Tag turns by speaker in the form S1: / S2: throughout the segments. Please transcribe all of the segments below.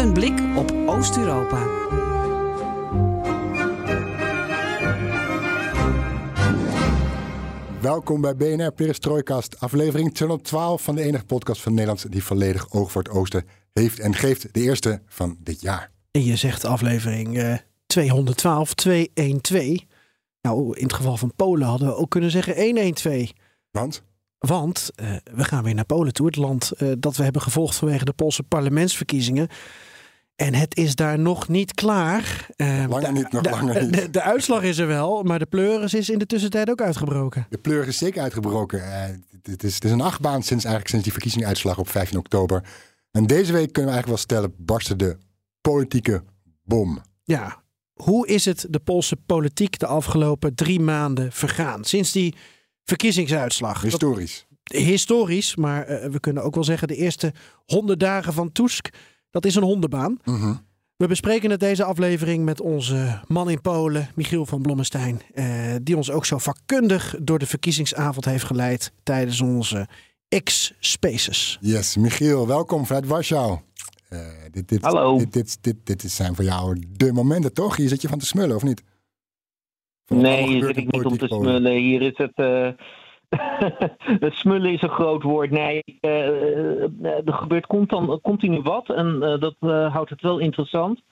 S1: Een blik op Oost-Europa.
S2: Welkom bij BNR Perestroikast, aflevering 212 van de enige podcast van Nederland die volledig oog voor het oosten heeft en geeft. De eerste van dit jaar.
S3: En je zegt aflevering eh 212, 212. Nou, in het geval van Polen hadden we ook kunnen zeggen 112.
S2: Want?
S3: Want eh, we gaan weer naar Polen toe, het land eh, dat we hebben gevolgd vanwege de Poolse parlementsverkiezingen. En het is daar nog niet klaar.
S2: Langer
S3: de,
S2: niet, nog
S3: de-
S2: langer niet.
S3: De, de uitslag is er wel, maar de pleuris is in de tussentijd ook uitgebroken.
S2: De pleur is zeker uitgebroken. Eh, het, is, het is een achtbaan sinds, eigenlijk sinds die verkiezingsuitslag op 15 oktober. En deze week kunnen we eigenlijk wel stellen, barstte de politieke bom.
S3: Ja, hoe is het de Poolse politiek de afgelopen drie maanden vergaan? Sinds die verkiezingsuitslag. Dat-
S2: Historisch.
S3: historisch, maar eh, we kunnen ook wel zeggen de eerste honderd dagen van Tusk, dat is een hondenbaan.
S2: Mhm.
S3: We bespreken het deze aflevering met onze man in Polen, Michiel van Blommestein, eh, die ons ook zo vakkundig door de verkiezingsavond heeft geleid tijdens onze X-Spaces.
S2: Yes, Michiel, welkom vanuit Warschau. Eh, dit, dit,
S4: Hallo.
S2: Dit, dit, dit, dit zijn voor jou de momenten, toch? Hier zit je van te smullen, of niet? Van
S4: Nee, hier zit ik niet om te smullen. Hier is het. eh, het smullen is een groot woord. Nee, eh, eh, er gebeurt continu wat. En eh, dat houdt het wel interessant.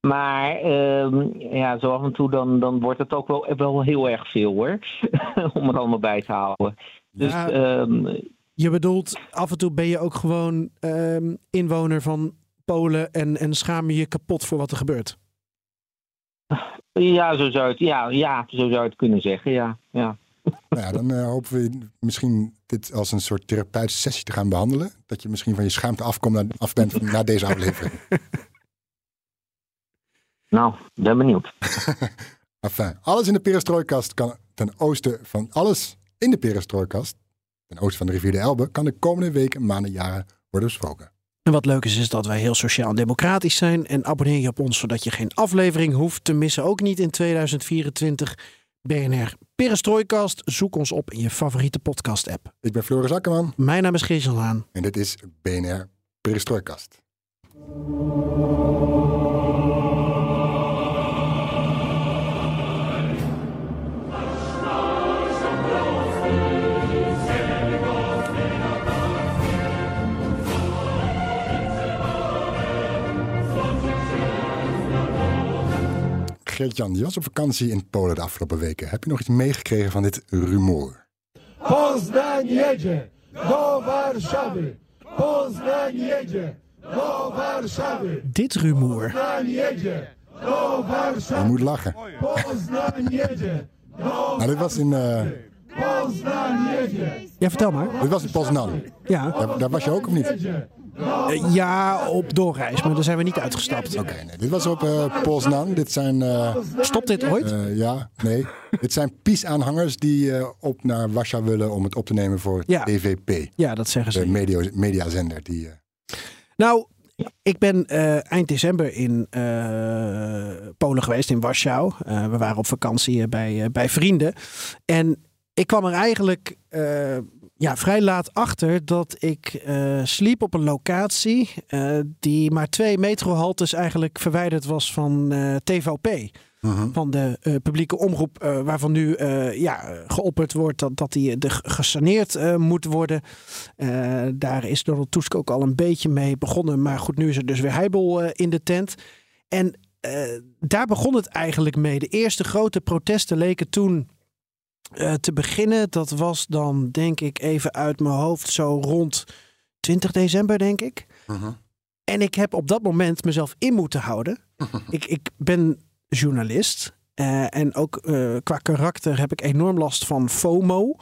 S4: Maar ehm, ja, zo af en toe dan, dan wordt het ook wel, wel heel erg veel hoor. om het allemaal bij te houden. Dus
S3: Ja.
S4: ehm,
S3: Je bedoelt, af en toe ben je ook gewoon ehm, inwoner van Polen en, en schaam je je kapot voor wat er gebeurt.
S4: ja, zo zou het, ja, ja, zo zou je het kunnen zeggen. Ja, ja.
S2: Nou ja, dan eh, hopen we misschien dit als een soort therapeutische sessie te gaan behandelen. Dat je misschien van je schaamte afkomt na, af bent na deze aflevering.
S4: Nou, ben benieuwd.
S2: Enfin, alles in de perestrooikast kan ten oosten van alles in de perestrooikast, ten oosten van de rivier de Elbe, kan de komende weken, maanden, jaren worden besproken.
S3: En wat leuk is, is dat wij heel sociaal en democratisch zijn. En abonneer je op ons, zodat je geen aflevering hoeft te missen. Ook niet in 2024. BNR Perestrooikast. Zoek ons op in je favoriete podcast-app.
S2: Ik ben Floris Akkerman
S3: Mijn naam is Geesel Haan.
S2: en dit is BNR Perestrooikast. Geert-Jan, je was op vakantie in Polen de afgelopen weken. Heb je nog iets meegekregen van dit rumoer?
S5: Poznań jedzie do Warszawy. Poznań jedzie do Warszawy.
S3: Dit rumoer.
S5: Poznań jedzie do
S2: Je
S5: Warszawy.
S2: moet lachen.
S5: Poznań jedzie do
S2: Nou, dit was in, eh,
S5: Poznań jedzie.
S3: Ja, vertel maar.
S2: dit was in Poznan.
S3: Ja,
S2: Daar, daar was je ook of niet?
S3: Eh, ja op doorreis, maar daar zijn we niet uitgestapt.
S2: Oké, nee, dit was op eh Poznan. Dit zijn, eh,
S3: Stopt dit ooit?
S2: eh, ja, nee. dit zijn PiS-aanhangers die eh, op naar Warschau willen om het op te nemen voor
S3: Ja.
S2: DVP.
S3: Ja, dat zeggen ze.
S2: De medio- mediazender. Die, eh,
S3: Nou, ik ben eh, eind december in eh, Polen geweest, in Warschau. Eh, we waren op vakantie bij, eh, bij vrienden. En ik kwam er eigenlijk eh, ja, vrij laat achter dat ik eh, sliep op een locatie eh, die maar twee metrohaltes eigenlijk verwijderd was van eh, TVP.
S2: mhm.
S3: Van de publieke omroep, waarvan nu ja, geopperd wordt dat, dat die de, gesaneerd moet worden. Daar is Donald Tusk ook al een beetje mee begonnen. Maar goed, nu is er dus weer heibel in de tent. En daar begon het eigenlijk mee. De eerste grote protesten leken toen eh, te beginnen. Dat was dan, denk ik, even uit mijn hoofd, zo rond 20 december, denk ik.
S2: Mhm.
S3: En ik heb op dat moment mezelf in moeten houden. ik, ik ben journalist. eh, en ook eh, qua karakter heb ik enorm last van FOMO.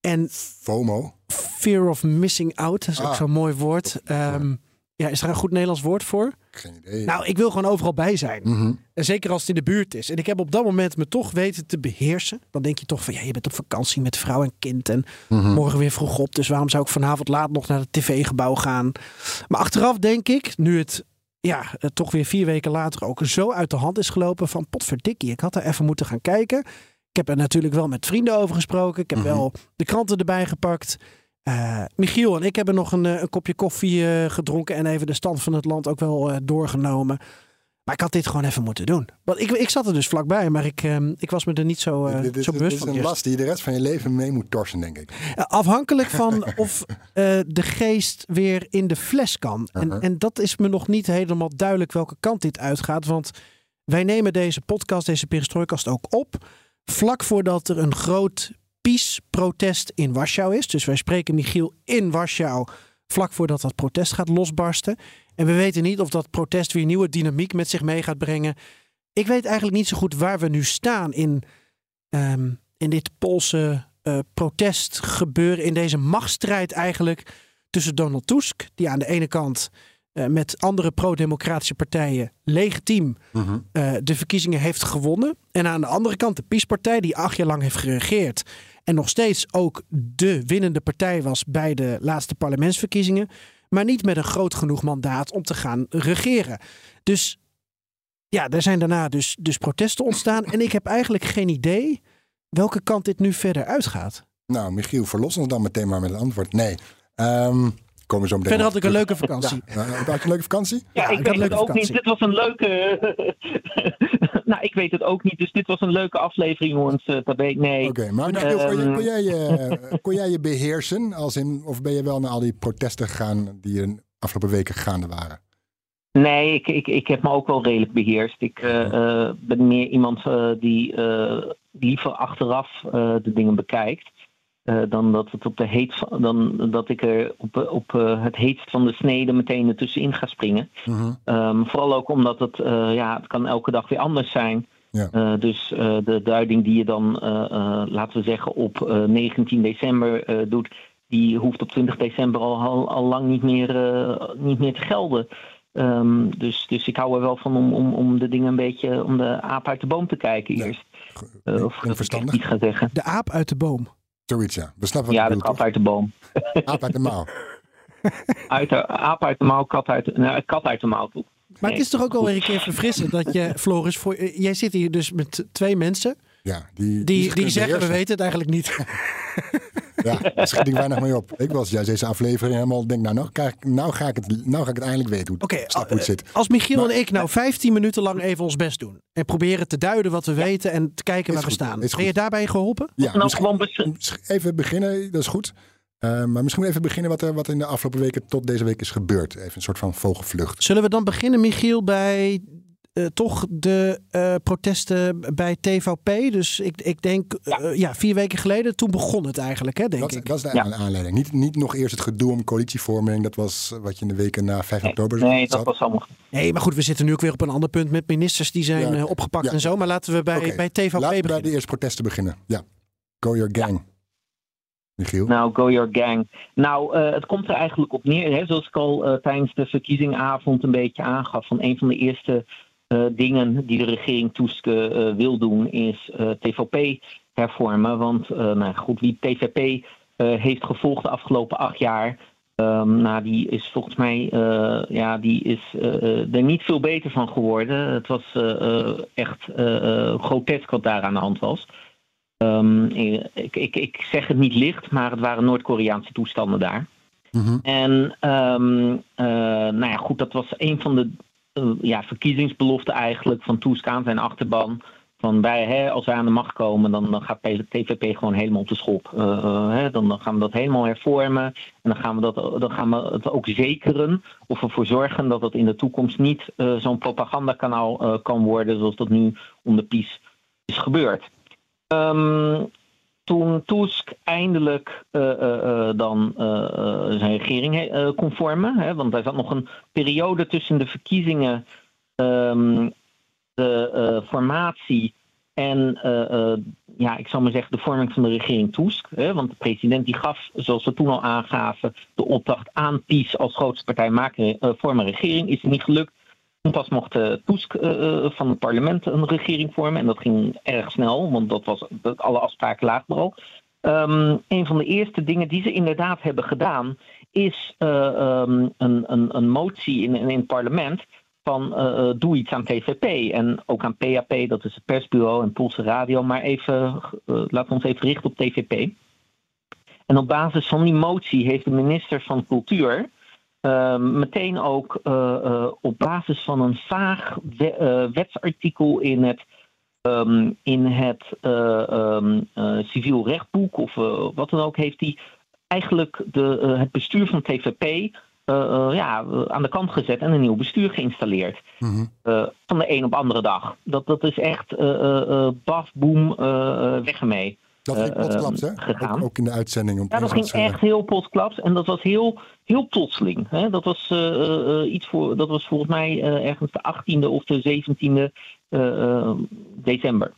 S3: En
S2: FOMO.
S3: fear of missing out, dat is ook
S2: Ah.
S3: zo'n mooi woord. Ehm, Ja, is er een goed Nederlands woord voor?
S2: Geen idee.
S3: Nou, ik wil gewoon overal bij zijn.
S2: Mhm.
S3: En zeker als het in de buurt is. En ik heb op dat moment me toch weten te beheersen. Dan denk je toch van ja, je bent op vakantie met vrouw en kind. En
S2: Mhm.
S3: morgen weer vroeg op. Dus waarom zou ik vanavond laat nog naar het tv-gebouw gaan? Maar achteraf denk ik, nu het ja, toch weer vier weken later ook zo uit de hand is gelopen. Van potverdikkie, ik had er even moeten gaan kijken. Ik heb er natuurlijk wel met vrienden over gesproken. Ik heb
S2: Mhm.
S3: wel de kranten erbij gepakt. Eh, Michiel en ik hebben nog een, eh, een kopje koffie eh, gedronken. En even de stand van het land ook wel doorgenomen. Maar ik had dit gewoon even moeten doen. Want ik, ik zat er dus vlakbij, maar ik, ehm, ik was me er niet zo, eh,
S2: dit, dit-
S3: zo
S2: dit
S3: bewust
S2: is
S3: van.
S2: een last die je de rest van je leven mee moet torsen, denk ik.
S3: Afhankelijk van of de geest weer in de fles kan. En,
S2: Uh-huh.
S3: en dat is me nog niet helemaal duidelijk welke kant dit uitgaat. Want wij nemen deze podcast, deze perestrooikast ook op. Vlak voordat er een groot peace-protest in Warschau is. Dus wij spreken Michiel in Warschau. Vlak voordat dat protest gaat losbarsten. En we weten niet of dat protest weer nieuwe dynamiek met zich mee gaat brengen. Ik weet eigenlijk niet zo goed waar we nu staan in, ehm, in dit Poolse eh, protestgebeuren. In deze machtsstrijd eigenlijk tussen Donald Tusk, die aan de ene kant eh, met andere pro-democratische partijen legitiem eh, de verkiezingen heeft gewonnen. En aan de andere kant de PiS-partij, die acht jaar lang heeft geregeerd. En nog steeds ook de winnende partij was bij de laatste parlementsverkiezingen. Maar niet met een groot genoeg mandaat om te gaan regeren. Dus ja, er zijn daarna dus, dus protesten ontstaan. En ik heb eigenlijk geen idee welke kant dit nu verder uitgaat.
S2: Nou, Michiel, verlos ons dan meteen maar met een antwoord. Nee. Ehm komen we zo meteen
S3: Verder had ik een leuke vakantie.
S2: Ja, nou, had je een leuke vakantie?
S4: Ja, ik
S3: ik had
S4: weet
S3: een
S4: het
S3: leuke
S4: ook
S3: vakantie.
S4: niet. Dit was een leuke. nou, ik weet het ook niet. Dus dit was een leuke aflevering, jongens. Uh, Tabé. Nee.
S2: Oké, maar Michiel, kon, je,
S4: Ehm.
S2: kon, jij je, kon jij je beheersen? Als in, of ben je wel naar al die protesten gegaan die er de afgelopen weken gaande waren?
S4: Nee, ik, ik, ik heb me ook wel redelijk beheerst. Ik eh, eh, ben meer iemand eh, die eh, liever achteraf eh, de dingen bekijkt. Eh, dan dat, het op de heet, dan dat ik er op, op eh, het heetst van de snede meteen ertussenin ga springen.
S2: Mhm.
S4: Ehm, vooral ook omdat het, eh, ja, het kan elke dag weer anders zijn.
S2: Ja.
S4: Eh, dus eh, de duiding die je dan, eh, eh, laten we zeggen, op eh, 19 december eh, doet, die hoeft op 20 december al, al, al lang niet meer, eh, niet meer te gelden. Ehm, dus, dus ik hou er wel van om, om, om de dingen een beetje, om de aap uit de boom te kijken
S2: Ja.
S4: eerst.
S2: Klinkt
S4: of dat ik
S2: verstandig.
S4: niet ga zeggen.
S3: De aap uit de boom.
S2: Zoiets, ja. We snappen wat
S4: Ja, de
S2: bedoelt,
S4: kat uit de boom.
S2: Aap uit de mouw.
S4: Uit de, aap uit de mouw, kat uit de, nou, kat uit de mouw. toe.
S3: Maar het is toch ook wel weer een keer verfrissend dat je, Floris, voor, eh, jij zit hier dus met twee mensen
S2: Ja, die,
S3: die, zeggen we weten het eigenlijk niet.
S2: Ja, daar schiet ik weinig mee op. Ik was juist deze aflevering helemaal denk, nou, nou, nou, ga ik het, nou ga ik het eindelijk weten hoe,
S3: Oké,
S2: snap hoe het zit.
S3: als Michiel
S2: Maar-
S3: en ik nou 15 minuten lang even ons best doen en proberen te duiden wat we weten en te kijken waar we staan. Ben je daarbij geholpen?
S2: Ja,
S4: Nou,
S2: even beginnen, dat is goed. Eh, maar misschien even beginnen wat er wat in de afgelopen weken tot deze week is gebeurd. Even een soort van vogelvlucht.
S3: Zullen we dan beginnen, Michiel, bij eh, toch de eh, protesten bij TVP? Dus ik, ik denk, eh, ja. vier weken geleden, toen begon het eigenlijk, hè, denk
S2: Dat,
S3: ik.
S2: dat is de
S4: Ja.
S2: aanleiding. Niet, niet nog eerst het gedoe om coalitievorming. Dat was wat je in de weken na 5 oktober
S4: Nee, dat was allemaal.
S3: Nee, maar goed, we zitten nu ook weer op een ander punt met ministers die zijn
S2: Ja,
S3: opgepakt
S2: Ja.
S3: en zo. Maar laten we bij, bij TVP
S2: Laten we bij
S3: beginnen.
S2: de eerste protesten beginnen. Ja. Go your gang. Michiel?
S4: Nou, go your gang. Nou, eh, het komt er eigenlijk op neer, hè, zoals ik al eh, tijdens de verkiezingavond een beetje aangaf. Van een van de eerste dingen die de regering Tusk eh, eh, wil doen, is eh, TVP hervormen. Want, eh, nou goed, wie TVP eh, heeft gevolgd de afgelopen acht jaar. ehm, nou, die is volgens mij eh, ja, die is, eh, eh, er niet veel beter van geworden. Het was eh, eh, echt eh, eh, grotesk wat daar aan de hand was. Ehm, ik, ik, ik zeg het niet licht, maar het waren Noord-Koreaanse toestanden daar.
S2: Mhm.
S4: En ehm, eh, nou ja, goed, dat was een van de eh, ja, verkiezingsbeloften eigenlijk van Tusk aan zijn achterban. Van wij, hè, als wij aan de macht komen, dan, dan gaat TVP gewoon helemaal op de schop. Eh, eh, hè, dan, dan gaan we dat helemaal hervormen. En dan gaan we, dat, dan gaan we het ook zekeren. Of ervoor zorgen dat het in de toekomst niet eh, zo'n propagandakanaal eh, kan worden. Zoals dat nu onder PiS is gebeurd. Ehm, toen Tusk eindelijk eh, eh, eh, dan zijn regering kon vormen. Hè, want er zat nog een periode tussen de verkiezingen, ehm, de formatie en ja, ik zou maar zeggen, de vorming van de regering Tusk. Hè, want de president die gaf, zoals we toen al aangaven, de opdracht aan PiS als grootste partij maken, vormen regering. Is niet gelukt. Pas mocht uh, Tusk uh, van het parlement een regering vormen. En dat ging erg snel, want dat was, dat, alle afspraken lagen er al. Um, een van de eerste dingen die ze inderdaad hebben gedaan, is um, een, een, een motie in, in het parlement van doe iets aan TVP en ook aan PAP, dat is het persbureau en Poolse Radio, maar even, uh, laten we ons even richten op TVP. En op basis van die motie heeft de minister van Cultuur uh, meteen ook op basis van een vaag we wetsartikel in het, um, in het um, civiel rechtboek of wat dan ook, heeft hij eigenlijk de, het bestuur van TVP uh, uh, ja, aan de kant gezet en een nieuw bestuur geïnstalleerd. Mm -hmm. uh, van de een op andere dag. Dat, dat is echt baf, boem, weg ermee.
S2: Dat ging potklaps, hè?
S4: Gegaan.
S2: Ook, ook, in de uitzending. Om
S4: ja, dat ging echt heel potklaps. En dat was heel, heel plotseling. Hè? Dat, was, iets voor, dat was volgens mij ergens de 18e of de 17e december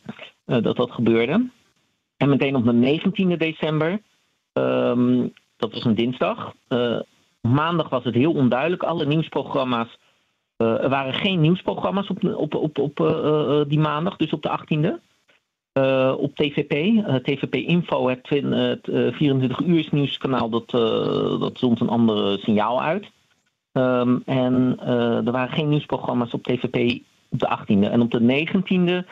S4: dat dat gebeurde. En meteen op de 19e december, um, dat was een dinsdag, Maandag was het heel onduidelijk. Alle nieuwsprogramma's. Uh, er waren geen nieuwsprogramma's op, op, op, op uh, die maandag, dus op de 18e. Uh, op TVP. TVP Info, het, het 24 uur nieuwskanaal, dat, dat zond een ander signaal uit. Um, en er waren geen nieuwsprogramma's op TVP op de 18e. En op de 19e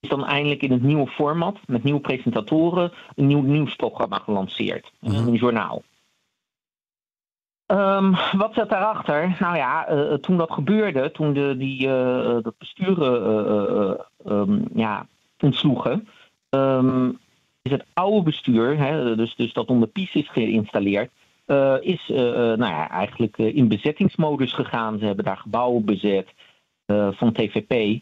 S4: is dan eindelijk in het nieuwe format, met nieuwe presentatoren, een nieuw nieuwsprogramma gelanceerd. Mm -hmm. Een journaal. Um, wat zat daarachter? Nou ja, toen dat gebeurde, toen de, die, dat bestuur uh, um, ja, ontsloegen, um, is het oude bestuur, hè, dus, dus dat onder PiS is geïnstalleerd, is nou ja, eigenlijk in bezettingsmodus gegaan. Ze hebben daar gebouwen bezet van TVP.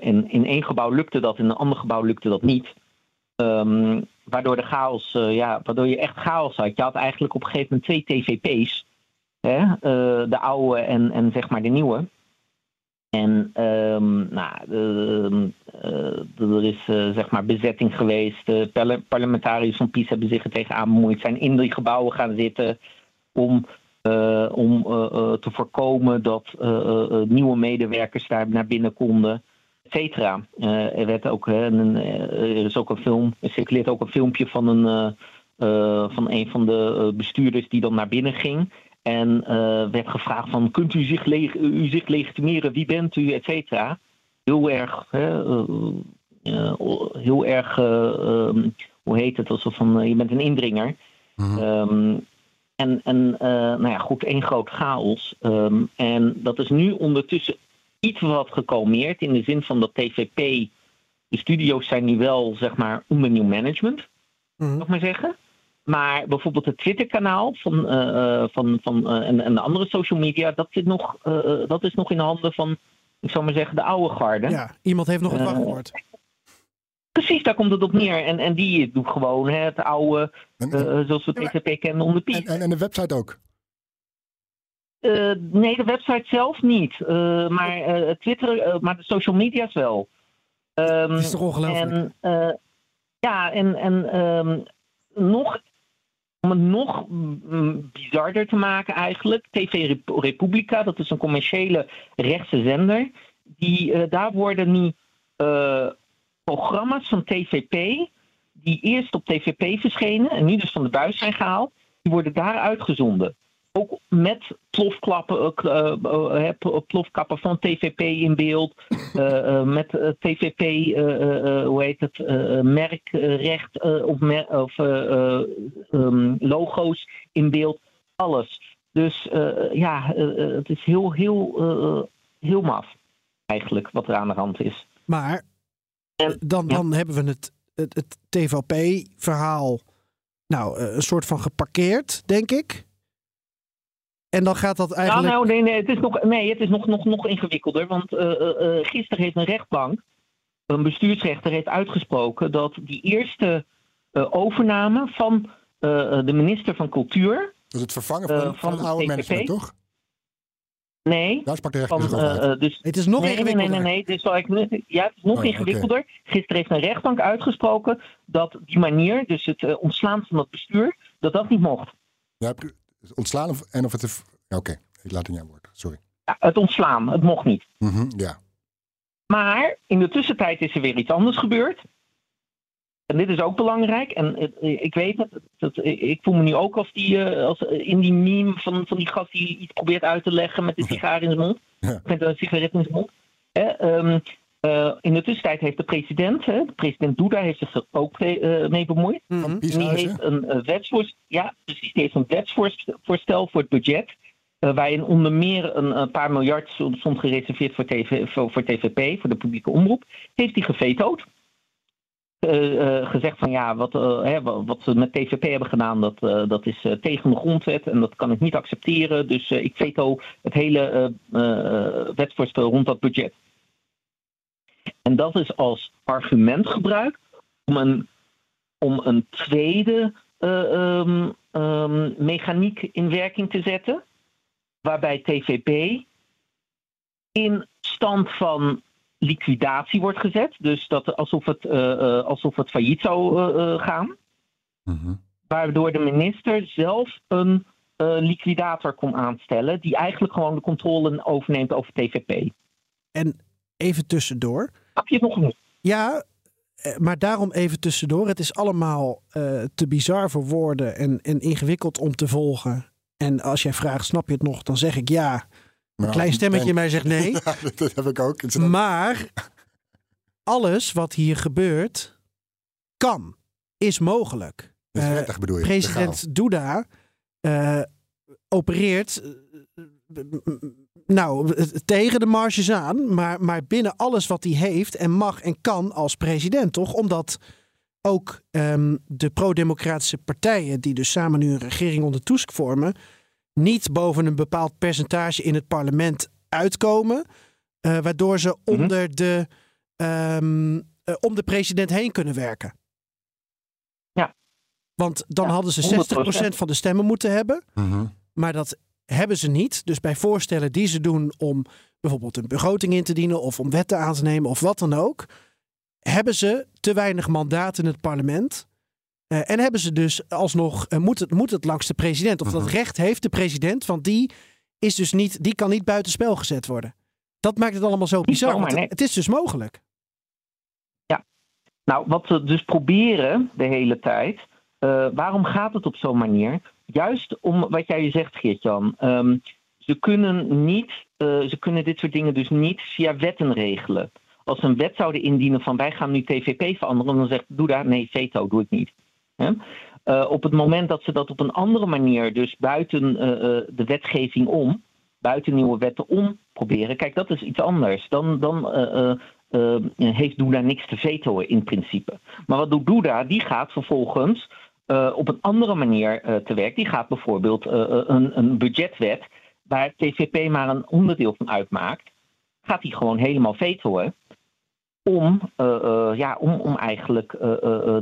S4: en in één gebouw lukte dat, in een ander gebouw lukte dat niet. Um, waardoor de chaos, ja, waardoor je echt chaos had. Je had eigenlijk op een gegeven moment twee TVP's. Hè? De oude en, en zeg maar de nieuwe. En um, nou, uh, er is zeg maar bezetting geweest. De parlementariërs van PiS hebben zich er tegenaan bemoeid. Zijn in die gebouwen gaan zitten om, om te voorkomen dat nieuwe medewerkers daar naar binnen konden cetera. Uh, er, werd ook, een, er is ook een film, er circuleert ook een filmpje van een, van, een van de bestuurders die dan naar binnen ging. En werd gevraagd van, kunt u zich, u zich legitimeren, wie bent u, et cetera. Heel erg, heel erg, um, hoe heet het, alsof van, je bent een indringer. Mm -hmm. um, en, en nou ja, goed, één groot chaos. Um, en dat is nu ondertussen iets wat gekalmeerd in de zin van dat TVP, de studio's zijn nu wel zeg maar onder nieuw management, mm. mag maar zeggen. Maar bijvoorbeeld het Twitter-kanaal van, uh, van, van, uh, en, en de andere social media, dat, zit nog, uh, dat is nog in de handen van, ik zou maar zeggen, de oude garde.
S3: Ja, iemand heeft nog het wachtwoord.
S4: Precies, daar komt het op neer. En, en die doet gewoon hè, het oude, en, zoals we TVP kennen onder Piet.
S2: En, en, en de website ook?
S4: Uh, nee, de website zelf niet. Uh, maar uh, Twitter, maar de social media's wel.
S3: Um, dat is toch ongelooflijk?
S4: En, ja, en, en um, nog, om het nog bizarder te maken eigenlijk. TV Republica, dat is een commerciële rechtse zender. Die, daar worden nu programma's van TVP, die eerst op TVP verschenen en nu dus van de buis zijn gehaald, die worden daar uitgezonden ook met plofklappen, uh, plofkappen van TVP in beeld. Uh, met TVP, hoe heet het, merkrecht of, mer of um, logo's in beeld. Alles. Dus ja, het is heel, heel, heel maf eigenlijk wat er aan de hand is.
S3: Maar en, dan, dan ja. hebben we het, het, het TVP-verhaal nou, een soort van geparkeerd, denk ik. En dan gaat dat eigenlijk.
S4: Nou, nou nee, nee, het is nog, nee, het is nog, nog, nog ingewikkelder. Want uh, uh, gisteren heeft een rechtbank, een bestuursrechter, heeft uitgesproken dat die eerste uh, overname van de minister van Cultuur.
S2: Dus het vervangen van, van, van het oude management, toch?
S4: Nee,
S2: Daar sprak de rechter uit.
S4: eh, dus
S3: Het is nog
S4: nee, nee, nee,
S3: ingewikkelder.
S4: nee, nee. Dus zal ik, ja, het is nog
S2: Oh,
S4: ingewikkelder. Gisteren heeft een rechtbank uitgesproken dat die manier, dus het ontslaan van het bestuur, dat dat niet mocht.
S2: Ja, pre- ontslaan of, en of het... Oké, ik laat het in jouw woord. Sorry.
S4: Ja, het ontslaan, het mocht niet.
S2: Mhm, ja.
S4: Maar in de tussentijd is er weer iets anders gebeurd. En dit is ook belangrijk. En ik weet het, dat, ik voel me nu ook als, die, eh, als eh, in die meme van, van die gast die iets probeert uit te leggen met een sigaar in zijn mond.
S2: Ja.
S4: Met een sigaret in zijn mond. Ehm, eh, in de tussentijd heeft de president, hè, de president Duda, heeft zich er ook eh, mee bemoeid.
S3: Mhm.
S4: Die heeft een uh, wetsvoorstel, ja, precies, die heeft een wetsvoorstel voor het budget. eh, waarin onder meer een, een paar miljard stond gereserveerd voor, TV, voor, voor TVP, voor de publieke omroep. Heeft hij gevetood. Eh, eh, gezegd van ja, wat, eh, hè, wat ze met TVP hebben gedaan, dat, eh, dat is eh, tegen de grondwet en dat kan ik niet accepteren. Dus eh, ik veto het hele eh, eh, wetsvoorstel rond dat budget. En dat is als argument gebruikt om een, om een tweede eh, ehm, ehm, mechaniek in werking te zetten, waarbij TVP in stand van liquidatie wordt gezet. Dus dat alsof het, eh, eh, alsof het failliet zou gaan.
S2: Mhm.
S4: Waardoor de minister zelf een eh, liquidator kon aanstellen. Die eigenlijk gewoon de controle overneemt over TVP.
S3: En even tussendoor.
S4: Snap je het nog niet?
S3: Ja, eh, maar daarom even tussendoor. Het is allemaal eh, te bizar voor woorden en, en ingewikkeld om te volgen. En als jij vraagt, snap je het nog? Dan zeg ik ja. Een
S2: Maar
S3: klein stemmetje in mij zegt nee.
S2: Ja, dat heb ik ook.
S3: Maar alles wat hier gebeurt, kan, is mogelijk.
S2: is
S3: Eh,
S2: bedoel je? Legaal.
S3: president Duda eh, opereert nou, tegen de marges aan, maar, maar binnen alles wat hij heeft en mag en kan als president, toch? Omdat ook ehm, de pro-democratische partijen, die dus samen nu een regering onder Tusk vormen, niet boven een bepaald percentage in het parlement uitkomen, eh, waardoor ze
S4: Mhm.
S3: onder de, ehm, eh, om de president heen kunnen werken.
S4: Ja.
S3: Want dan
S4: Ja,
S3: hadden ze
S4: 100%.
S3: 60% van de stemmen moeten hebben.
S2: Mhm.
S3: Maar dat hebben ze niet. Dus bij voorstellen die ze doen om bijvoorbeeld een begroting in te dienen of om wetten aan te nemen of wat dan ook, hebben ze te weinig mandaat in het parlement. Eh, en hebben ze dus alsnog, eh, moet, het, moet het langs de president. Of dat
S2: Mhm.
S3: recht heeft de president, want die, is dus niet, die kan niet buitenspel gezet worden. Dat maakt het allemaal zo bizar. want het, is dus mogelijk.
S4: Nou, wat we dus proberen de hele tijd. eh, waarom gaat het op zo'n manier? Juist om wat jij zegt, Geert-Jan. ehm, ze kunnen niet, eh, ze kunnen dit soort dingen dus niet via wetten regelen. Als ze een wet zouden indienen van wij gaan nu TVP veranderen, dan zegt doe daar nee, veto, doe ik niet. Eh, op het moment dat ze dat op een andere manier, dus buiten eh, de wetgeving om, buiten nieuwe wetten om proberen, kijk, dat is iets anders. Dan, dan heeft Doeda niks te vetoen in principe. Maar wat doet Doeda? Die gaat vervolgens eh, op een andere manier eh, te werk. Die gaat bijvoorbeeld eh, een, een budgetwet, waar TVP maar een onderdeel van uitmaakt, gaat hij gewoon helemaal vetoen. Om, ja, om, om eigenlijk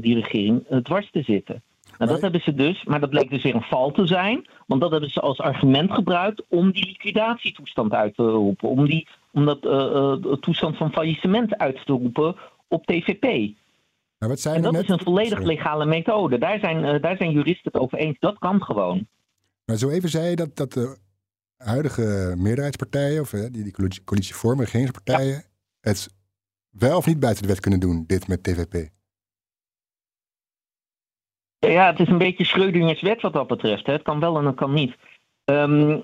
S4: die regering dwars te zitten. Nou,
S2: Maar-
S4: dat hebben ze dus, maar dat bleek dus weer een val te zijn. Want dat hebben ze als argument gebruikt om die liquidatietoestand uit te roepen. Om die om dat toestand van faillissement uit te roepen op TVP.
S2: Wat zijn
S4: En dat
S2: net...
S4: is een volledig legale methode. Daar zijn, eh, daar zijn juristen het over eens. Dat kan gewoon.
S2: Maar zo even zei je dat, dat de huidige meerderheidspartijen, of die, die coalitie, coalitie vormen, regeringspartijen, het wel of niet buiten de wet kunnen doen, dit met TVP.
S4: Ja, het is een beetje Schreudingers wet wat dat betreft. Hè. Het kan wel en het kan niet. Ehm,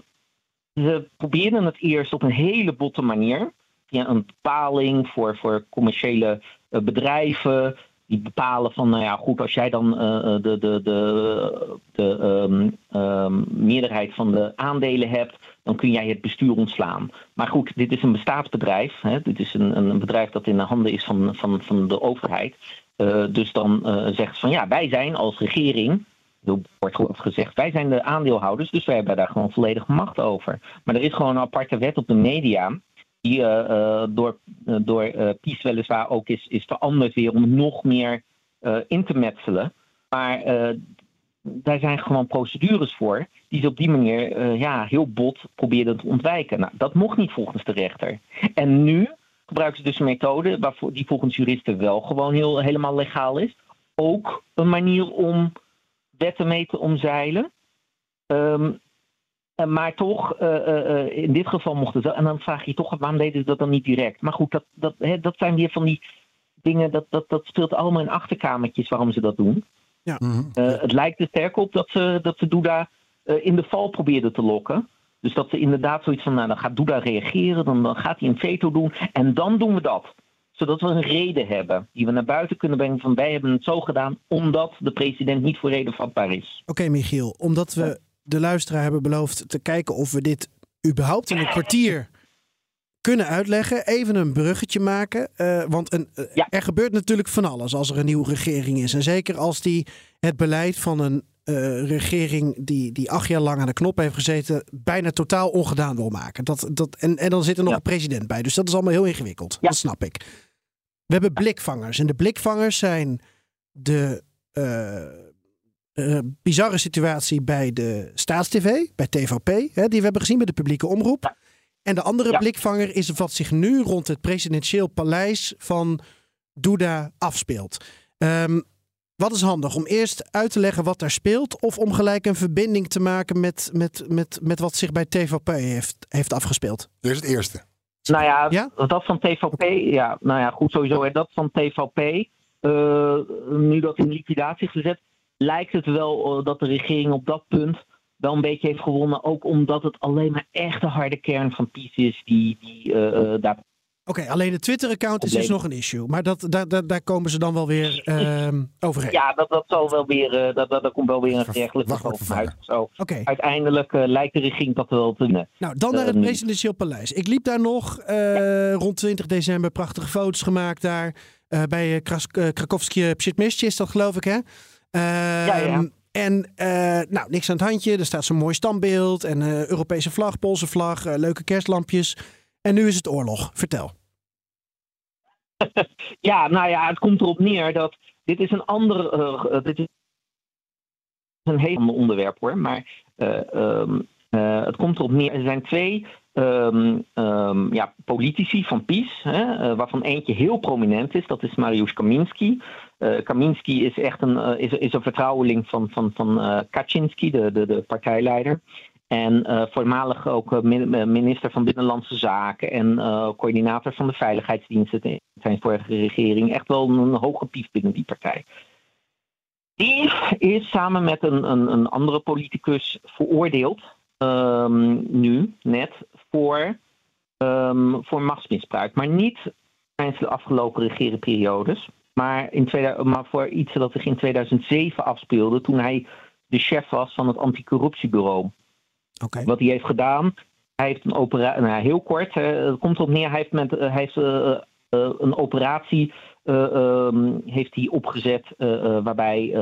S4: ze proberen het eerst op een hele botte manier. Via een bepaling voor, voor commerciële eh, bedrijven. Die bepalen van, nou ja, goed, als jij dan eh, eh, de, de, de, de ehm, ehm, meerderheid van de aandelen hebt, dan kun jij het bestuur ontslaan. Maar goed, dit is een bestaatsbedrijf. Hè. Dit is een, een bedrijf dat in de handen is van, van, van de overheid. Eh, dus dan eh, zegt ze van ja, wij zijn als regering, wordt gezegd, wij zijn de aandeelhouders, dus wij hebben daar gewoon volledige macht over. Maar er is gewoon een aparte wet op de media, die eh, door, eh, door eh PiS weliswaar ook is, is veranderd weer om nog meer in te metselen. Maar daar zijn gewoon procedures voor die ze op die manier ja, heel bot probeerden te ontwijken. Nou, dat mocht niet volgens de rechter. En nu gebruiken ze dus een methode waarvoor, die volgens juristen wel gewoon heel, helemaal legaal is. Ook een manier om wetten mee te omzeilen. Eh, maar toch, eh, eh, in dit geval mocht het wel. En dan vraag je toch, waarom deden ze dat dan niet direct? Maar goed, dat, dat, hè, dat zijn weer van die dingen, dat, dat, dat speelt allemaal in achterkamertjes waarom ze dat doen.
S2: Mhm.
S4: Eh, het lijkt er sterk op dat ze, dat ze Duda eh, in de val probeerden te lokken. Dus dat ze inderdaad zoiets van, nou dan gaat Duda reageren, dan, dan gaat hij een veto doen en dan doen we dat. Zodat we een reden hebben die we naar buiten kunnen brengen van wij hebben het zo gedaan omdat de president niet voor reden vatbaar is.
S3: Oké, Michiel, omdat we de luisteraar hebben beloofd te kijken of we dit überhaupt in een kwartier kunnen uitleggen. Even een bruggetje maken. eh, want een, eh,
S4: Ja.
S3: er gebeurt natuurlijk van alles als er een nieuwe regering is. En zeker als die het beleid van een eh, regering die, die acht jaar lang aan de knop heeft gezeten, bijna totaal ongedaan wil maken. Dat, dat, en, en dan zit er nog
S4: Ja.
S3: een president bij. Dus dat is allemaal heel ingewikkeld.
S4: Ja.
S3: Dat snap ik. We hebben blikvangers. En de blikvangers zijn de eh, bizarre situatie bij de Staatstv, bij TVP, hè, die we hebben gezien bij de publieke omroep. En de andere
S4: Ja.
S3: blikvanger is wat zich nu rond het presidentieel paleis van Duda afspeelt. Ehm, wat is handig? Om eerst uit te leggen wat daar speelt, of om gelijk een verbinding te maken met, met, met, met wat zich bij TVP heeft, heeft afgespeeld?
S2: Dit is het eerste.
S4: Nou ja,
S3: Ja?
S4: dat van TVP, ja, nou ja, goed sowieso. hè, Dat van TVP, eh, nu dat in liquidatie is gezet, lijkt het wel eh, dat de regering op dat punt wel een beetje heeft gewonnen. Ook omdat het alleen maar echt de harde kern van PiS is die, die eh, eh, daar
S3: Oké, alleen de Twitter-account is dus nog een issue. Maar dat, daar, daar, daar komen ze dan wel weer ehm, overheen.
S4: Ja, dat, dat zal wel weer, dat, dat, daar komt wel weer een
S2: Ver-
S4: gerechtelijk
S2: wachtwoord
S4: geval uit. Zo. Uiteindelijk lijkt de regering dat wel te winnen.
S3: nou dan naar het
S4: nu.
S3: presidentieel paleis. Ik liep daar nog eh, rond 20 december, prachtige foto's gemaakt daar. eh, bij uh, Krakowski Pshitmistje is dat geloof ik hè? Ehm,
S4: ja.
S3: En eh, nou, niks aan het handje. Er staat zo'n mooi standbeeld en eh, Europese vlag, Poolse vlag, eh, leuke kerstlampjes. En nu is het oorlog. Vertel.
S4: Ja, nou ja, het komt erop neer dat dit is een ander, dit is een heel ander onderwerp hoor, maar eh, ehm, eh, het komt erop neer. Er zijn twee ehm, ja, politici van PiS, hè, waarvan eentje heel prominent is. Dat is Mariusz Kaminski. Eh Kaminski is echt een, eh, is, is een vertrouweling van, van, van eh, Kaczynski, de, de, de partijleider. En voormalig ook min- minister van Binnenlandse Zaken en coördinator van de veiligheidsdiensten in zijn vorige regering. Echt wel een hoge pief binnen die partij. Die is samen met een, een, een andere politicus veroordeeld, ehm, nu net, voor, ehm, voor machtsmisbruik. Maar niet tijdens de afgelopen regerenperiodes, maar, in 2000 maar voor iets dat zich in 2007 afspeelde, toen hij de chef was van het anticorruptiebureau.
S3: Oké.
S4: Wat hij heeft gedaan, hij heeft een operatie, nou heel kort, het komt erop neer, hij heeft, met, eh, hij heeft eh, eh, een operatie eh, ehm, heeft hij opgezet waarbij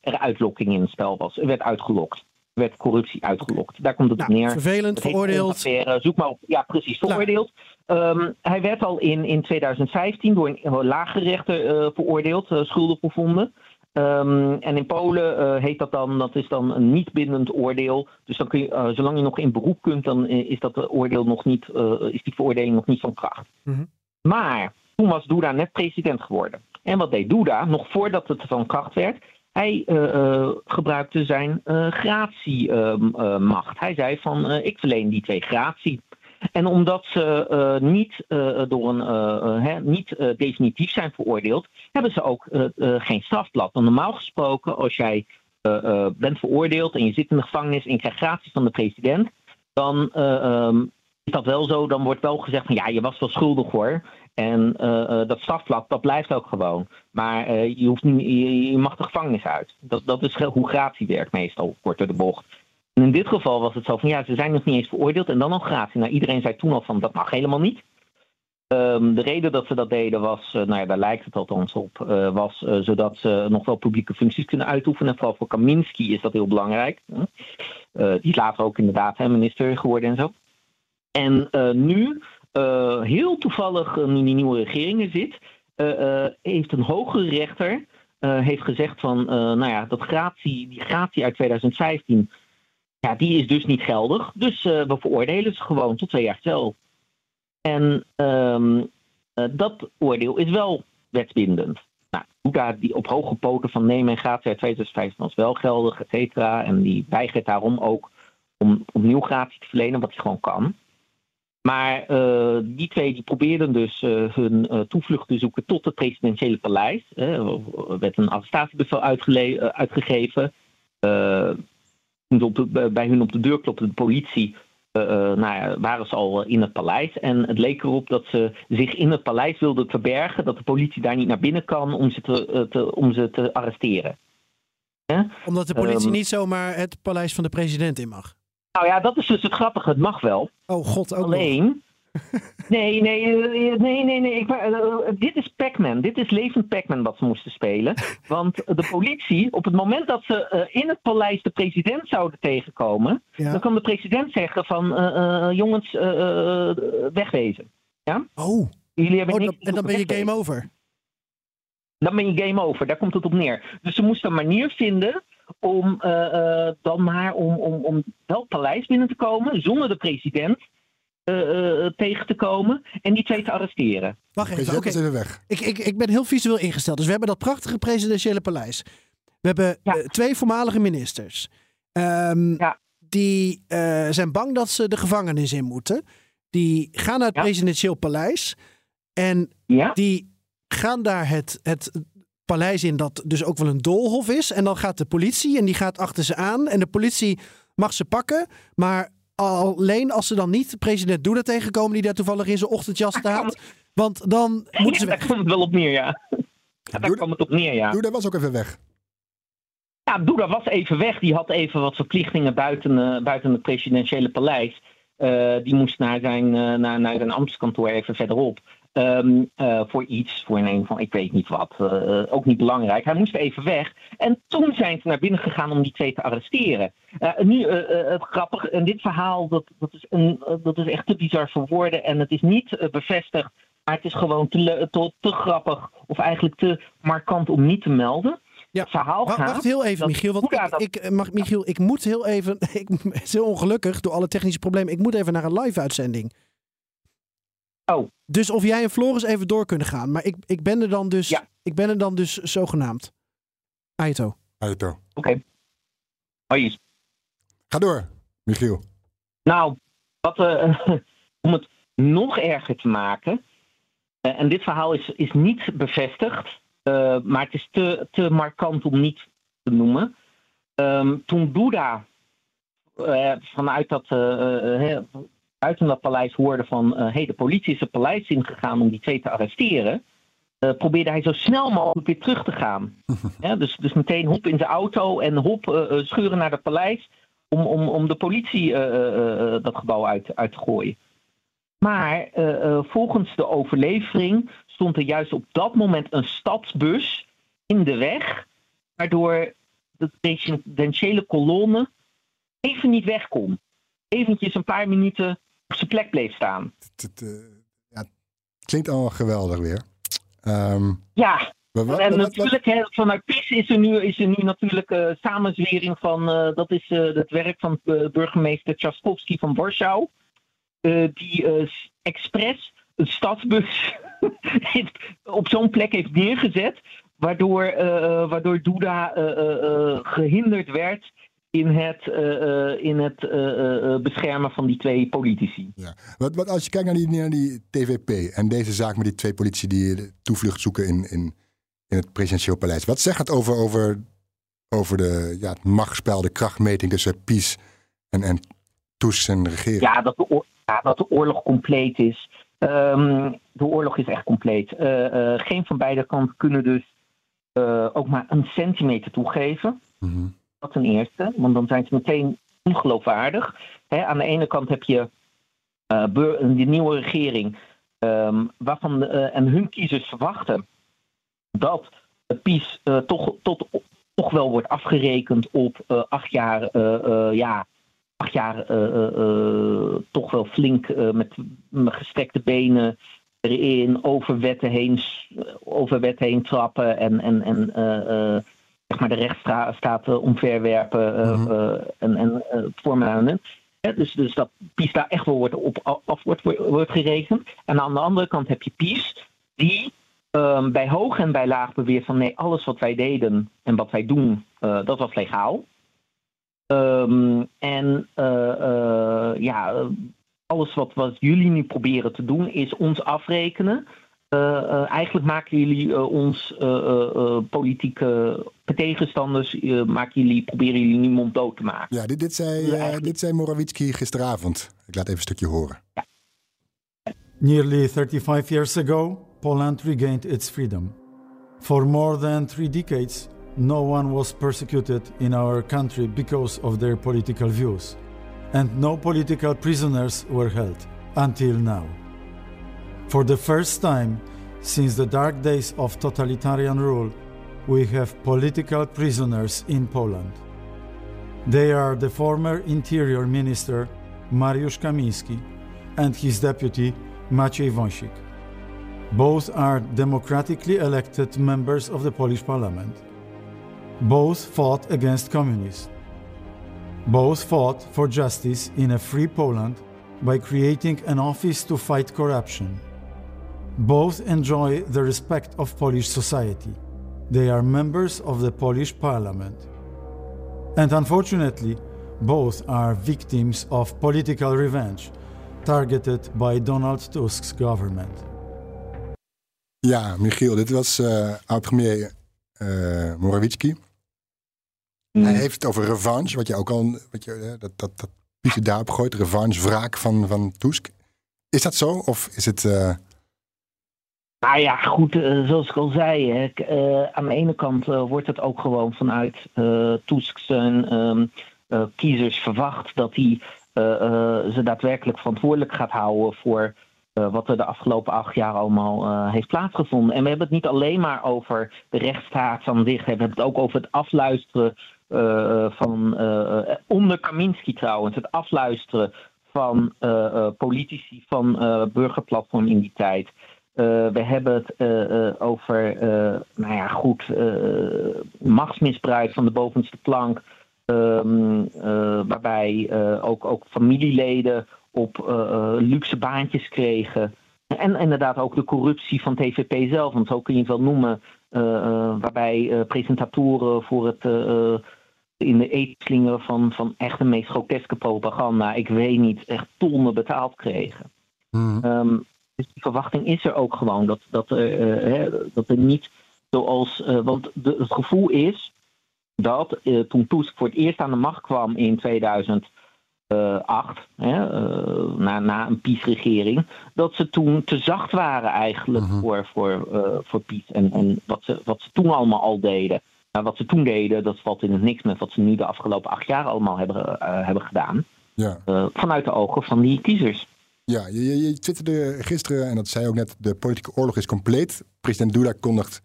S4: er uitlokking in het spel was. Er werd uitgelokt. Er werd corruptie uitgelokt. Daar komt het
S3: Nou,
S4: op neer.
S3: vervelend, veroordeeld.
S4: affaire. Zoek maar op. Ja, precies. Veroordeeld. Ehm, hij werd al in, in 2015 door een uh, lage rechter eh, veroordeeld, uh, schuldig bevonden. Um, en in Polen uh, heet dat dan, dat is dan een niet bindend oordeel. Dus dan kun je, uh, zolang je nog in beroep kunt, dan is dat oordeel nog niet, is die veroordeling nog niet van kracht.
S3: Mm -hmm.
S4: Maar toen was Duda net president geworden. En wat deed Duda, nog voordat het van kracht werd? Hij uh, gebruikte zijn gratiemacht. hij zei van, ik verleen die twee gratie. En omdat ze uh, niet, uh, door een, hè, niet definitief zijn veroordeeld, hebben ze ook geen strafblad. Want normaal gesproken, als jij bent veroordeeld en je zit in de gevangenis en krijgt gratie van de president, dan um, is dat wel zo. Dan wordt wel gezegd van ja, je was wel schuldig hoor. En dat strafblad, dat blijft ook gewoon. Maar je, hoeft niet, je, je, mag de gevangenis uit. Dat, dat is hoe gratie werkt meestal, kort door de bocht. In dit geval was het zo van ja, ze zijn nog niet eens veroordeeld en dan nog gratie. Nou, iedereen zei toen al van dat mag helemaal niet. Um, de reden dat ze dat deden was, uh, nou ja, daar lijkt het althans op, uh, was uh, zodat ze nog wel publieke functies kunnen uitoefenen. Vooral voor Kaminski is dat heel belangrijk. die is later ook inderdaad minister geworden en zo. En nu, heel toevallig nu die nieuwe regering er zit, heeft een hogere rechter eh, heeft gezegd van, eh, nou ja, dat gratie, die gratie uit 2015, ja, die is dus niet geldig. Dus eh, we veroordelen ze gewoon tot twee jaar cel. En ehm, eh, dat oordeel is wel wetsbindend. Nou, Boeddha die op hoge poten van nee, mijn gratie uit 2015 was wel geldig, et cetera. En die weigert daarom ook om opnieuw gratie te verlenen, wat hij gewoon kan. Maar eh, die twee die probeerden dus hun toevlucht te zoeken tot het presidentiële paleis. Er werd een arrestatiebevel uitgegeven. Bij hun op de deur klopte de politie. eh, eh, nou ja, waren ze al in het paleis. En het leek erop dat ze zich in het paleis wilden verbergen. Dat de politie daar niet naar binnen kan om ze te, eh, te, om ze te arresteren.
S3: Omdat de politie
S4: Ehm.
S3: niet zomaar het paleis van de president in mag.
S4: Nou ja, dat is dus het grappige. Het mag wel.
S3: Oh god, ook.
S4: Alleen. Nee, nee, eh, nee, nee, nee. Ik, wou- eh, dit is Pac-Man. Dit is levend Pac-Man wat ze moesten spelen. Want de politie, op het moment dat ze eh, in het paleis de president zouden tegenkomen,
S3: Ja.
S4: dan kan de president zeggen van eh, eh, jongens, eh, eh, wegwezen.
S3: Oh,
S4: Jullie hebben
S3: oh
S4: niks
S3: dan-
S4: te
S3: en dan ben je game over.
S4: Dan ben je game over. Daar komt het op neer. Dus ze moesten een manier vinden om eh, eh, dan maar om, om, om wel het paleis binnen te komen zonder de president eh, eh, tegen te komen en die twee te arresteren.
S3: Wacht even,
S2: President
S3: oké.
S2: is even weg.
S3: Ik, ik, ik ben heel visueel ingesteld. Dus we hebben dat prachtige presidentiële paleis. We hebben
S4: Ja.
S3: eh, twee voormalige ministers. Ehm,
S4: Ja.
S3: Die eh, zijn bang dat ze de gevangenis in moeten. Die gaan naar het
S4: Ja.
S3: presidentieel paleis. En
S4: Ja?
S3: die gaan daar het, het paleis in dat dus ook wel een doolhof is. En dan gaat de politie en die gaat achter ze aan. En de politie mag ze pakken. Maar alleen als ze dan niet president Doeda tegenkomen... die daar toevallig in zijn ochtendjas staat. Want dan moeten ze
S4: daar
S3: weg.
S4: komt het wel op neer, ja. ja daar kwam het op neer, ja.
S2: Doe, dat was ook even weg.
S4: Ja, Doeda was even weg. Die had even wat verplichtingen buiten, eh, buiten het presidentiële paleis. Eh, die moest naar zijn, eh, naar, naar zijn ambtskantoor even verderop. Ehm, eh, voor iets, voor een van, ik weet niet wat. eh, eh, ook niet belangrijk. Hij moest even weg. En toen zijn ze naar binnen gegaan om die twee te arresteren. Nu, het grappig, en dit verhaal, dat, dat, is een, dat is echt te bizar voor woorden. En het is niet bevestigd, maar het is gewoon te, te, te grappig. Of eigenlijk te markant om niet te melden.
S3: Ja.
S4: Het verhaal gaat...
S3: Wacht heel even, Michiel. Want ik, ik, mag, Michiel, ik moet heel even. Ik, het is heel ongelukkig door alle technische problemen. Ik moet even naar een live-uitzending.
S4: Oh.
S3: Dus of jij en Floris even door kunnen gaan. Maar ik, ik ben er dan dus.
S4: Ja.
S3: Ik ben er dan dus zogenaamd. Aito.
S2: Aito.
S4: Oké. Hoi.
S2: Ga door, Michiel.
S4: Nou, wat, eh, om het nog erger te maken. eh, en dit verhaal is, is niet bevestigd. eh, maar het is te, te markant om niet te noemen. Ehm, toen Boeddha eh, vanuit dat, hè, buiten dat paleis hoorde van... hé, hey, de politie is het paleis ingegaan om die twee te arresteren... eh, probeerde hij zo snel mogelijk weer terug te gaan. Ja, dus, dus meteen hop in zijn auto en hop eh, eh, scheuren naar het paleis om, om, om de politie eh, eh, eh, dat gebouw uit, uit te gooien. Maar eh, eh, volgens de overlevering stond er juist op dat moment een stadsbus in de weg, waardoor de presidentiële kolonne even niet weg kon. Eventjes een paar minuten op zijn plek bleef staan.
S2: Het, het, eh, ja, het klinkt allemaal geweldig weer. Ehm,
S4: Ja,
S2: wat,
S4: en
S2: wat- wat-
S4: natuurlijk, vanuit PIS is er nu, is er nu natuurlijk eh samenzwering van, eh, dat is het werk van burgemeester Tchaikovsky van Warschau. die expres een stadsbus op zo'n plek heeft neergezet. Waardoor, waardoor Duda eh, eh, eh, gehinderd werd in het, eh, eh, in het eh, beschermen van die twee politici.
S2: Ja. Wat, wat als je kijkt naar die, naar die TVP en deze zaak met die twee politie die toevlucht zoeken in, in, in het presidentieel paleis. Wat zegt het over, over, over de, ja, het machtsspel, de krachtmeting tussen PiS en, en Toes en de regering?
S4: Ja, dat de, ja, dat de oorlog compleet is. Ehm, de oorlog is echt compleet. Geen van beide kanten kunnen dus ook maar een centimeter toegeven.
S2: Mhm.
S4: Dat ten eerste, want dan zijn ze meteen ongeloofwaardig. Aan de ene kant heb je eh, beur- de nieuwe regering, ehm, waarvan de, eh, en hun kiezers verwachten dat het PiS eh, toch, tot, toch wel wordt afgerekend op eh, acht jaar, eh, eh, ja, acht jaar eh, eh, eh, toch wel flink eh, met, met gestrekte benen erin, over wetten heen, over wetten heen trappen en, en, en eh, eh, zeg maar de rechtsstaat omverwerpen
S2: Mhm.
S4: eh, en, en eh, vormen. Hè, dus, dus dat PiS daar echt wel wordt op af wordt, wordt gerekend. En aan de andere kant heb je PiS, die ehm, bij hoog en bij laag beweert van nee, alles wat wij deden en wat wij doen, dat was legaal. Ehm, en ja, alles wat, wat jullie nu proberen te doen is ons afrekenen. Eh, eh, eigenlijk maken jullie eh, ons eh, eh, eh, politieke tegenstanders, eh, maken jullie, proberen jullie nu monddood te maken.
S2: Ja, dit, dit, zei,
S4: Ja,
S2: eh,
S4: eigenlijk-
S2: dit zei Morawiecki gisteravond. Ik laat even een stukje horen.
S6: Nearly 35 years ago, Poland regained its freedom. For more than three decades, no one was persecuted in our country because of their political views, and no political prisoners were held until now. For the first time since the dark days of totalitarian rule, we have political prisoners in Poland. They are the former Interior Minister Mariusz Kamiński and his deputy Maciej Wąsik. Both are democratically elected members of the Polish parliament. Both fought against communists. Both fought for justice in a free Poland by creating an office to fight corruption. Both enjoy the respect of Polish society. They are members of the Polish parliament. And unfortunately, both are victims of political revenge targeted by Donald Tusk's government.
S2: Ja, Michiel, dit was eh oud-premier eh Morawiecki. Hij heeft het over revanche, wat je ook al, wat je, eh, dat, dat, dat daarop gooit, revanche, wraak van, van Tusk. Is dat zo? Of is het... eh,
S4: Nou ja, goed, eh, zoals ik al zei, eh, aan de ene kant eh, wordt het ook gewoon vanuit Tusk zijn ehm, eh, kiezers verwacht dat hij ze daadwerkelijk verantwoordelijk gaat houden voor wat er de afgelopen acht jaar allemaal heeft plaatsgevonden. En we hebben het niet alleen maar over de rechtsstaat aan zich, we hebben het ook over het afluisteren van, onder Kaminski trouwens, het afluisteren van politici van burgerplatform in die tijd. Eh, we hebben het eh, eh, over, nou ja, goed, machtsmisbruik van de bovenste plank. ehm, eh, waarbij ook, ook familieleden op luxe baantjes kregen. En inderdaad ook de corruptie van TVP zelf, want zo kun je het wel noemen. waarbij presentatoren voor het in de eetslingen van, van echt de meest groteske propaganda, ik weet niet, echt tonnen betaald kregen. Ehm, dus die verwachting is er ook gewoon. Dat, dat, eh, hè, dat er niet zoals. eh, want de, het gevoel is dat eh, toen Tusk voor het eerst aan de macht kwam in 2008, hè, eh, na, na een PiS-regering, dat ze toen te zacht waren eigenlijk
S2: Mhm.
S4: voor, voor, eh, voor PiS en, en wat, ze, wat ze toen allemaal al deden. Nou, wat ze toen deden, dat valt in het niks met wat ze nu de afgelopen acht jaar allemaal hebben, eh, hebben gedaan.
S2: ja.
S4: eh, vanuit de ogen van die kiezers.
S2: Ja, je, je, je twitterde gisteren, en dat zei je ook net, de politieke oorlog is compleet. President Duda kondigt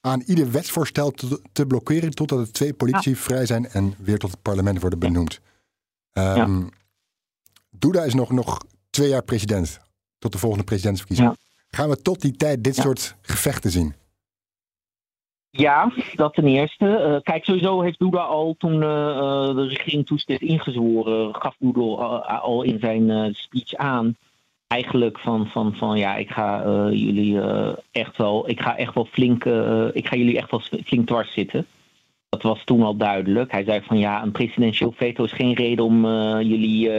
S2: aan ieder wetsvoorstel te, te blokkeren totdat er twee politici vrij zijn en weer tot het parlement worden benoemd. Ehm Duda is nog, nog twee jaar president, tot de volgende presidentsverkiezing. Gaan we tot die tijd dit soort gevechten zien?
S4: Ja, dat ten eerste. Eh, kijk, sowieso heeft Duda al toen eh, eh, de regering is ingezworen, gaf Duda al, in zijn speech aan. Eigenlijk van, van, van ja, ik ga jullie echt wel, ik ga echt wel flink, ik ga jullie echt wel flink dwars zitten. Dat was toen al duidelijk. Hij zei van ja, een presidentieel veto is geen reden om jullie,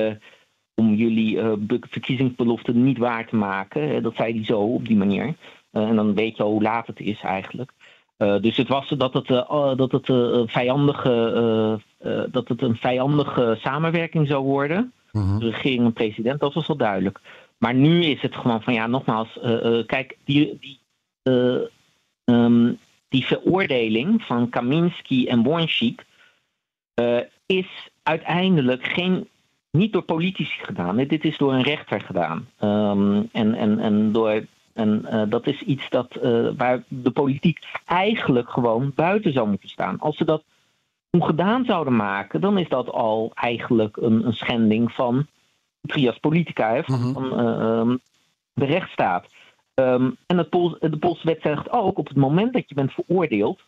S4: om jullie be- verkiezingsbeloften niet waar te maken. Dat zei hij zo op die manier. En dan weet je al hoe laat het is eigenlijk. Uh, dus het was dat het, uh, dat het, vijandige, dat het een vijandige samenwerking zou worden.
S2: Mhm.
S4: De regering en president, dat was wel duidelijk. Maar nu is het gewoon van ja, nogmaals, kijk, die, die, um, die veroordeling van Kaminski en Wonschik is uiteindelijk geen, niet door politici gedaan. Dit is door een rechter gedaan. Um, en, en, en door en uh, dat is iets dat, uh, waar de politiek eigenlijk gewoon buiten zou moeten staan. Als ze dat ongedaan zouden maken, dan is dat al eigenlijk een, een schending van trias politica, hè, van,
S2: Mhm.
S4: uh, um, de rechtsstaat. Ehm, en het Pools, de Poolse wet zegt ook, op het moment dat je bent veroordeeld,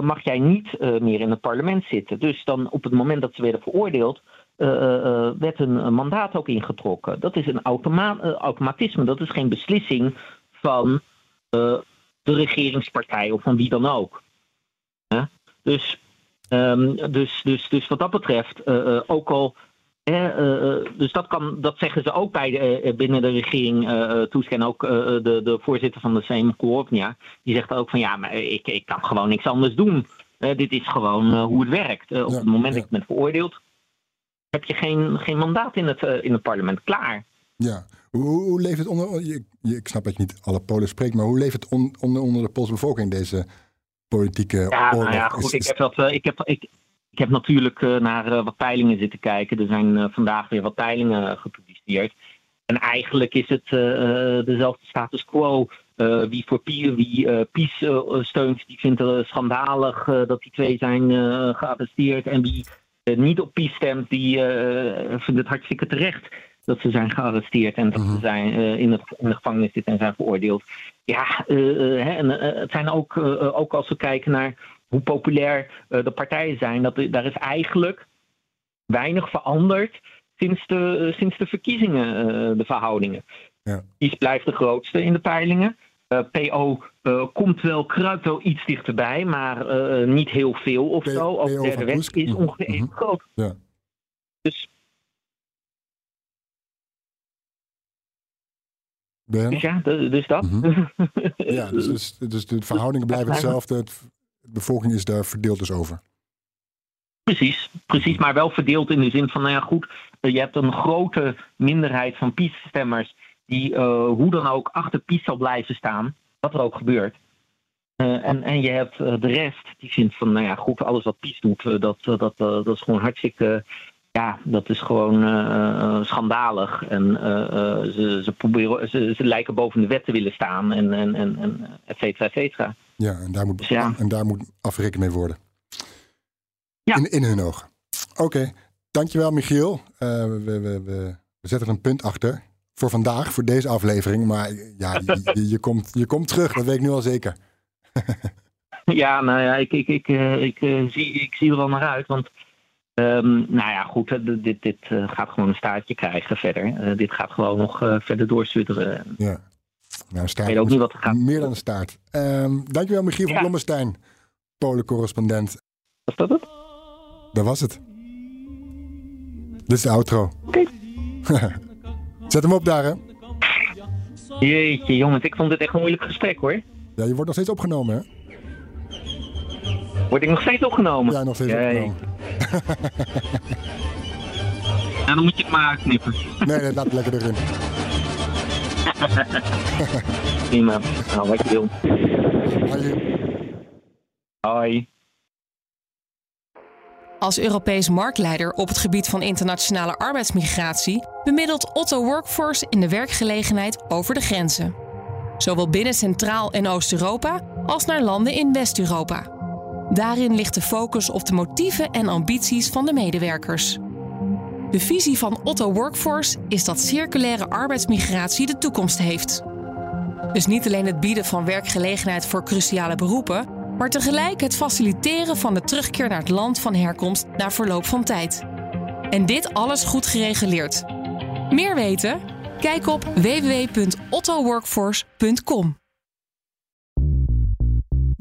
S4: mag jij niet meer in het parlement zitten. Dus dan op het moment dat ze werden veroordeeld, uh, werd een mandaat ook ingetrokken. Dat is een automa automatisme, dat is geen beslissing van de regeringspartij of van wie dan ook. Dus, um, dus, dus, dus wat dat betreft, ook al dus dat, kan, dat zeggen ze ook bij de, binnen de regering uh, toeskennen. Ook de, de voorzitter van de Sejm, Koopnia, die zegt ook van ja, maar ik, ik kan gewoon niks anders doen. dit is gewoon hoe het werkt. op het moment dat je bent veroordeeld, heb je geen, geen mandaat in het, in het parlement. Klaar.
S2: Ja, hoe, hoe leeft het onder. Je, ik snap dat je niet alle Polen spreekt, maar hoe leeft het on, onder, onder de Poolse bevolking deze politieke
S4: ja, oorlog? Nou ja, goed, ik heb dat. Ik heb, ik, ik heb natuurlijk uh, naar uh, wat peilingen zitten kijken. Er zijn uh, vandaag weer wat peilingen gepubliceerd. En eigenlijk is het dezelfde status quo. wie voor Pier, wie Pies steunt, die vindt het schandalig dat die twee zijn gearresteerd. En wie niet op Pies stemt, die vindt het hartstikke terecht dat ze zijn gearresteerd en dat ze zijn, in, de, in de gevangenis zitten en zijn veroordeeld. Ja, en, het zijn ook, ook als we kijken naar hoe populair de partijen zijn, dat, daar is eigenlijk weinig veranderd sinds de, sinds de verkiezingen, de verhoudingen. Ja. Blijft de grootste in de peilingen. PO komt wel, kruipt wel iets dichterbij, maar niet heel veel of P zo. Ook de derde weg is ongeveer even -hmm. groot. Ja. Dus Dus ja, dus dat.
S2: Mm -hmm. ja, dus, dus, dus, de verhoudingen blijven hetzelfde. Het, de bevolking is daar verdeeld dus over.
S4: Precies, precies, maar wel verdeeld in de zin van, nou ja, goed, je hebt een grote minderheid van PiS-stemmers die uh, hoe dan ook achter PiS zal blijven staan, wat er ook gebeurt. Uh, en, en je hebt uh, de rest die vindt van, nou ja, goed, alles wat PiS doet, dat, dat, dat is gewoon hartstikke, ja, dat is gewoon schandalig. En ze, ze, proberen, ze, ze lijken boven de wet te willen staan en, en, en, en et cetera, et cetera.
S2: Ja, en daar moet, dus ja. En daar moet mee worden. Ja. In, in hun ogen. Oké, okay. dankjewel Michiel. Uh, we, we, we, we, zetten er een punt achter voor vandaag, voor deze aflevering. Maar ja, je, je, komt, je komt terug, dat weet ik nu al zeker.
S4: ja, nou ja, ik, ik, ik, ik, zie, ik zie er wel naar uit. Want um, nou ja, goed, dit, dit gaat gewoon een staartje krijgen verder. dit gaat gewoon nog verder doorsudderen.
S2: Ja. Nou, staart, ik weet ook niet wat er gaat. Meer dan een staart. Um, dankjewel Michiel ja. van Blommestein, Polen-correspondent.
S4: Was dat het?
S2: Dat was het. Dit is de outro.
S4: Oké.
S2: Okay. Zet hem op daar, hè.
S4: Jeetje, jongens, ik vond dit echt een moeilijk gesprek, hoor.
S2: Ja, je wordt nog steeds opgenomen, hè?
S4: Word ik nog steeds opgenomen?
S2: Ja, nog steeds Jee. opgenomen.
S4: ja, dan moet je het maar uitknippen.
S2: nee, nee, laat het lekker erin.
S4: Prima. Nou, wat je wil.
S2: Hoi.
S4: Hoi.
S7: Als Europees marktleider op het gebied van internationale arbeidsmigratie bemiddelt Otto Workforce in de werkgelegenheid over de grenzen. Zowel binnen Centraal- en Oost-Europa als naar landen in West-Europa. Daarin ligt de focus op de motieven en ambities van de medewerkers. De visie van Otto Workforce is dat circulaire arbeidsmigratie de toekomst heeft. Dus niet alleen het bieden van werkgelegenheid voor cruciale beroepen, maar tegelijk het faciliteren van de terugkeer naar het land van herkomst na verloop van tijd. En dit alles goed gereguleerd. Meer weten? Kijk op www.ottoworkforce.com.